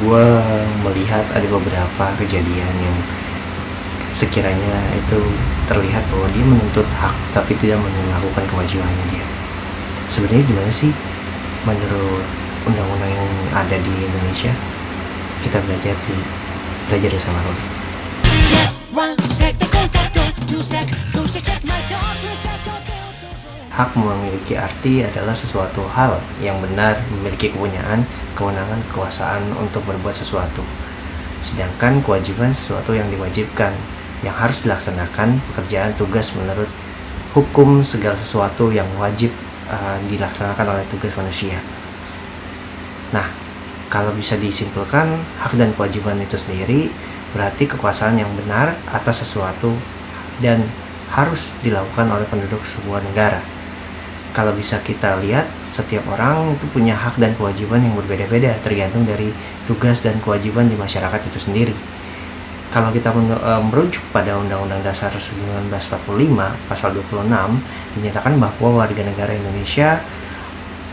gue melihat ada beberapa kejadian yang sekiranya itu terlihat bahwa dia menuntut hak tapi tidak melakukan kewajibannya dia. Sebenarnya gimana sih? Menurut undang-undang yang ada di Indonesia kita belajar di belajar bersama Rodi Yes, Hak memiliki arti adalah sesuatu hal yang benar memiliki kepunyaan, kewenangan, kekuasaan untuk berbuat sesuatu. Sedangkan kewajiban sesuatu yang diwajibkan, yang harus dilaksanakan pekerjaan tugas menurut hukum segala sesuatu yang wajib uh, dilaksanakan oleh tugas manusia. Nah, kalau bisa disimpulkan, hak dan kewajiban itu sendiri berarti kekuasaan yang benar atas sesuatu dan harus dilakukan oleh penduduk sebuah negara kalau bisa kita lihat setiap orang itu punya hak dan kewajiban yang berbeda-beda tergantung dari tugas dan kewajiban di masyarakat itu sendiri. Kalau kita e, merujuk pada Undang-Undang Dasar 1945 pasal 26 dinyatakan bahwa warga negara Indonesia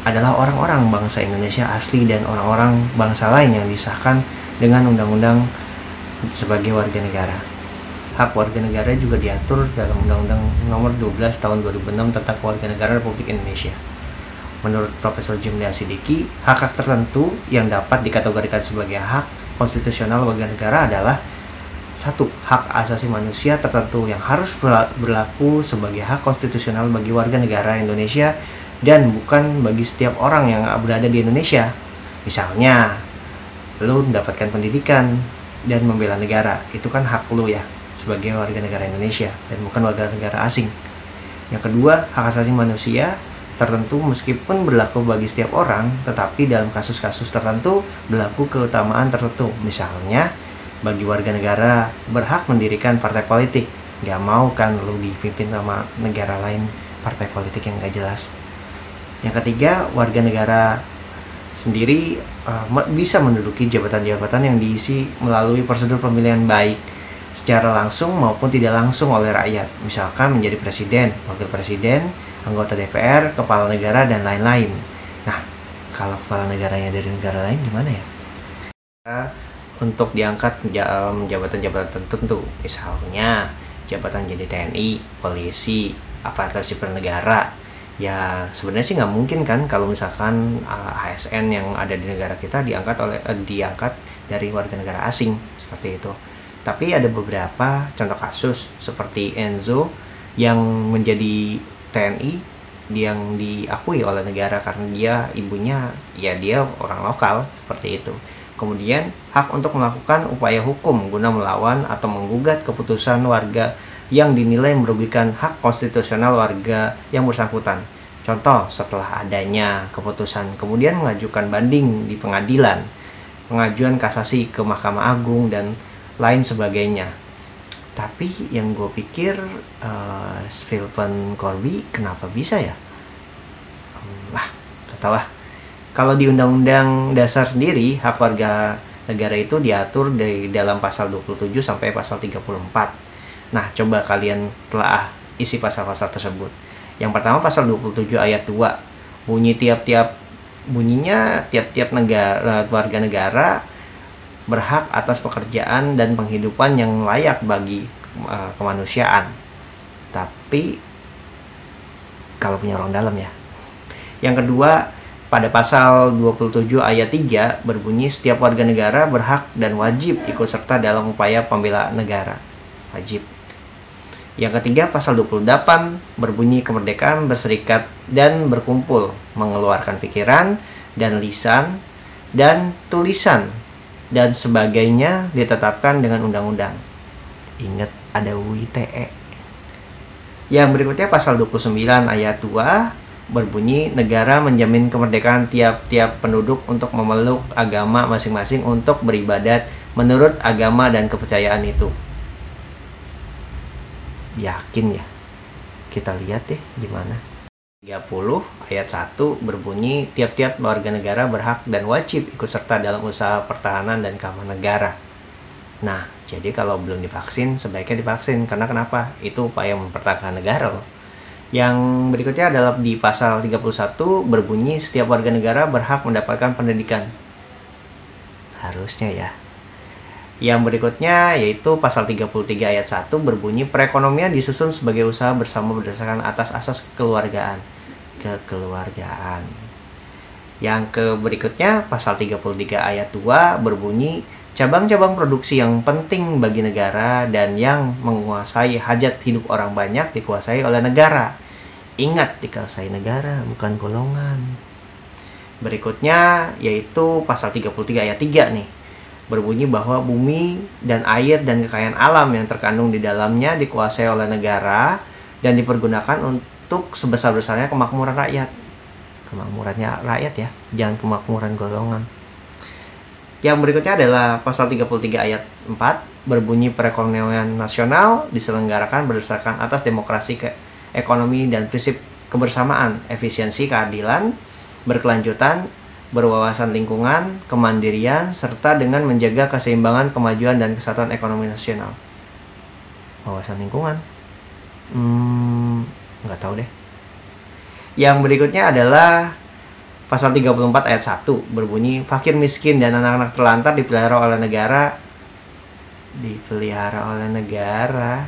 adalah orang-orang bangsa Indonesia asli dan orang-orang bangsa lain yang disahkan dengan undang-undang sebagai warga negara hak warga negara juga diatur dalam Undang-Undang Nomor 12 Tahun 2006 tentang Warga Negara Republik Indonesia. Menurut Profesor Jimli Asidiki, hak-hak tertentu yang dapat dikategorikan sebagai hak konstitusional warga negara adalah satu hak asasi manusia tertentu yang harus berlaku sebagai hak konstitusional bagi warga negara Indonesia dan bukan bagi setiap orang yang berada di Indonesia. Misalnya, lu mendapatkan pendidikan dan membela negara, itu kan hak lu ya sebagai warga negara Indonesia dan bukan warga negara asing. Yang kedua, hak asasi manusia tertentu meskipun berlaku bagi setiap orang, tetapi dalam kasus-kasus tertentu berlaku keutamaan tertentu. Misalnya, bagi warga negara berhak mendirikan partai politik. Gak mau kan lu dipimpin sama negara lain partai politik yang gak jelas. Yang ketiga, warga negara sendiri uh, bisa menduduki jabatan-jabatan yang diisi melalui prosedur pemilihan baik secara langsung maupun tidak langsung oleh rakyat, misalkan menjadi presiden, wakil presiden, anggota DPR, kepala negara, dan lain-lain. Nah, kalau kepala negaranya dari negara lain gimana ya? Untuk diangkat jabatan-jabatan tertentu, misalnya jabatan jadi TNI, polisi, aparatur sipil negara, ya sebenarnya sih nggak mungkin kan kalau misalkan ASN yang ada di negara kita diangkat oleh eh, diangkat dari warga negara asing seperti itu tapi ada beberapa contoh kasus seperti Enzo yang menjadi TNI yang diakui oleh negara karena dia ibunya ya dia orang lokal seperti itu. Kemudian hak untuk melakukan upaya hukum guna melawan atau menggugat keputusan warga yang dinilai merugikan hak konstitusional warga yang bersangkutan. Contoh, setelah adanya keputusan kemudian mengajukan banding di pengadilan, pengajuan kasasi ke Mahkamah Agung dan lain sebagainya. Tapi yang gue pikir uh, Stephen Corby kenapa bisa ya? Tau lah. Kalau di undang-undang dasar sendiri hak warga negara itu diatur dari dalam pasal 27 sampai pasal 34 nah coba kalian telah isi pasal-pasal tersebut. Yang pertama pasal 27 ayat 2 bunyi tiap-tiap bunyinya tiap-tiap negara warga negara berhak atas pekerjaan dan penghidupan yang layak bagi uh, kemanusiaan. Tapi kalau punya orang dalam ya. Yang kedua, pada pasal 27 ayat 3 berbunyi setiap warga negara berhak dan wajib ikut serta dalam upaya pembelaan negara. Wajib. Yang ketiga, pasal 28 berbunyi kemerdekaan berserikat dan berkumpul, mengeluarkan pikiran dan lisan dan tulisan dan sebagainya ditetapkan dengan undang-undang. Ingat ada UITE. Yang berikutnya pasal 29 ayat 2 berbunyi negara menjamin kemerdekaan tiap-tiap penduduk untuk memeluk agama masing-masing untuk beribadat menurut agama dan kepercayaan itu. Yakin ya? Kita lihat deh gimana. 30 ayat 1 berbunyi tiap-tiap warga negara berhak dan wajib ikut serta dalam usaha pertahanan dan keamanan negara. Nah, jadi kalau belum divaksin sebaiknya divaksin karena kenapa? Itu upaya mempertahankan negara loh. Yang berikutnya adalah di pasal 31 berbunyi setiap warga negara berhak mendapatkan pendidikan. harusnya ya yang berikutnya yaitu pasal 33 ayat 1 berbunyi perekonomian disusun sebagai usaha bersama berdasarkan atas asas kekeluargaan. Kekeluargaan. Yang ke berikutnya pasal 33 ayat 2 berbunyi cabang-cabang produksi yang penting bagi negara dan yang menguasai hajat hidup orang banyak dikuasai oleh negara. Ingat dikuasai negara bukan golongan. Berikutnya yaitu pasal 33 ayat 3 nih berbunyi bahwa bumi dan air dan kekayaan alam yang terkandung di dalamnya dikuasai oleh negara dan dipergunakan untuk sebesar-besarnya kemakmuran rakyat. Kemakmurannya rakyat ya, jangan kemakmuran golongan. Yang berikutnya adalah pasal 33 ayat 4 berbunyi perekonomian nasional diselenggarakan berdasarkan atas demokrasi ke ekonomi dan prinsip kebersamaan, efisiensi, keadilan, berkelanjutan, berwawasan lingkungan, kemandirian, serta dengan menjaga keseimbangan, kemajuan, dan kesatuan ekonomi nasional. Wawasan lingkungan? Hmm, nggak tahu deh. Yang berikutnya adalah pasal 34 ayat 1 berbunyi fakir miskin dan anak-anak terlantar dipelihara oleh negara dipelihara oleh negara.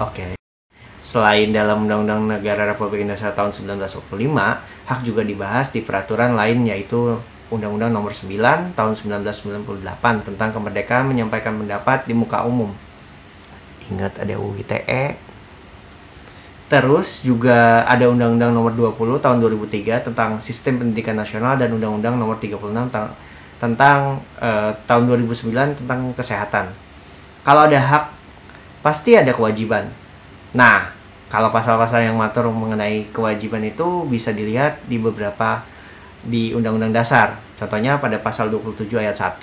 Oke. Selain dalam Undang-Undang Negara Republik Indonesia tahun 1945, hak juga dibahas di peraturan lain yaitu Undang-Undang Nomor 9 Tahun 1998 tentang kemerdekaan menyampaikan pendapat di muka umum. Ingat ada UU ITE. Terus juga ada Undang-Undang Nomor 20 Tahun 2003 tentang Sistem Pendidikan Nasional dan Undang-Undang Nomor 36 ta tentang eh, tahun 2009 tentang kesehatan. Kalau ada hak pasti ada kewajiban. Nah, kalau pasal-pasal yang mengatur mengenai kewajiban itu bisa dilihat di beberapa di Undang-Undang Dasar. Contohnya pada pasal 27 ayat 1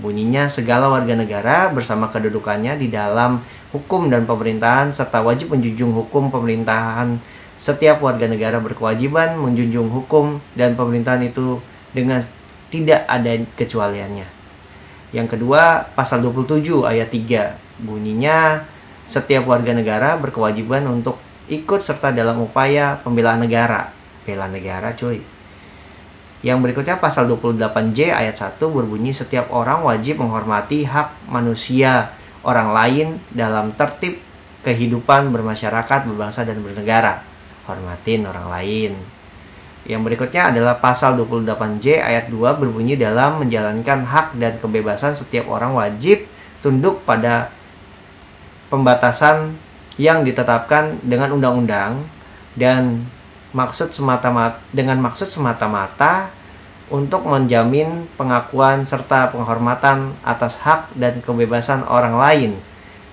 bunyinya segala warga negara bersama kedudukannya di dalam hukum dan pemerintahan serta wajib menjunjung hukum pemerintahan setiap warga negara berkewajiban menjunjung hukum dan pemerintahan itu dengan tidak ada kecualiannya. Yang kedua, pasal 27 ayat 3 bunyinya setiap warga negara berkewajiban untuk ikut serta dalam upaya pembelaan negara. Bela negara, cuy. Yang berikutnya pasal 28J ayat 1 berbunyi setiap orang wajib menghormati hak manusia orang lain dalam tertib kehidupan bermasyarakat, berbangsa dan bernegara. Hormatin orang lain. Yang berikutnya adalah pasal 28J ayat 2 berbunyi dalam menjalankan hak dan kebebasan setiap orang wajib tunduk pada pembatasan yang ditetapkan dengan undang-undang dan maksud semata-mata dengan maksud semata-mata untuk menjamin pengakuan serta penghormatan atas hak dan kebebasan orang lain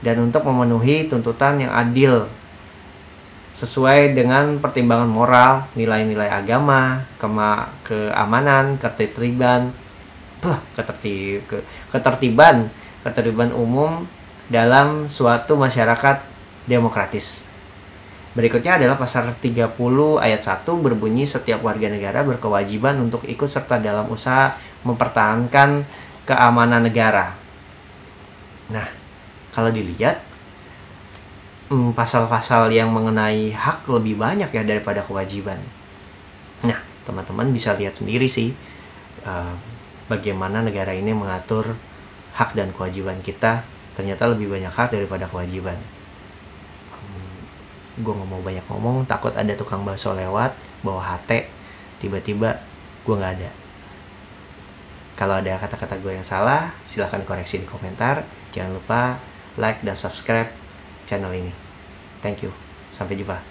dan untuk memenuhi tuntutan yang adil sesuai dengan pertimbangan moral, nilai-nilai agama, kema keamanan, ketertiban, ketertib, ke, ketertiban, ketertiban umum dalam suatu masyarakat demokratis. Berikutnya adalah pasal 30 ayat 1 berbunyi setiap warga negara berkewajiban untuk ikut serta dalam usaha mempertahankan keamanan negara. Nah, kalau dilihat hmm, pasal-pasal yang mengenai hak lebih banyak ya daripada kewajiban. Nah, teman-teman bisa lihat sendiri sih uh, bagaimana negara ini mengatur hak dan kewajiban kita ternyata lebih banyak hak daripada kewajiban. Gue nggak mau banyak ngomong takut ada tukang bakso lewat bawa HT tiba-tiba gue nggak ada. Kalau ada kata-kata gue yang salah silahkan koreksi di komentar. Jangan lupa like dan subscribe channel ini. Thank you. Sampai jumpa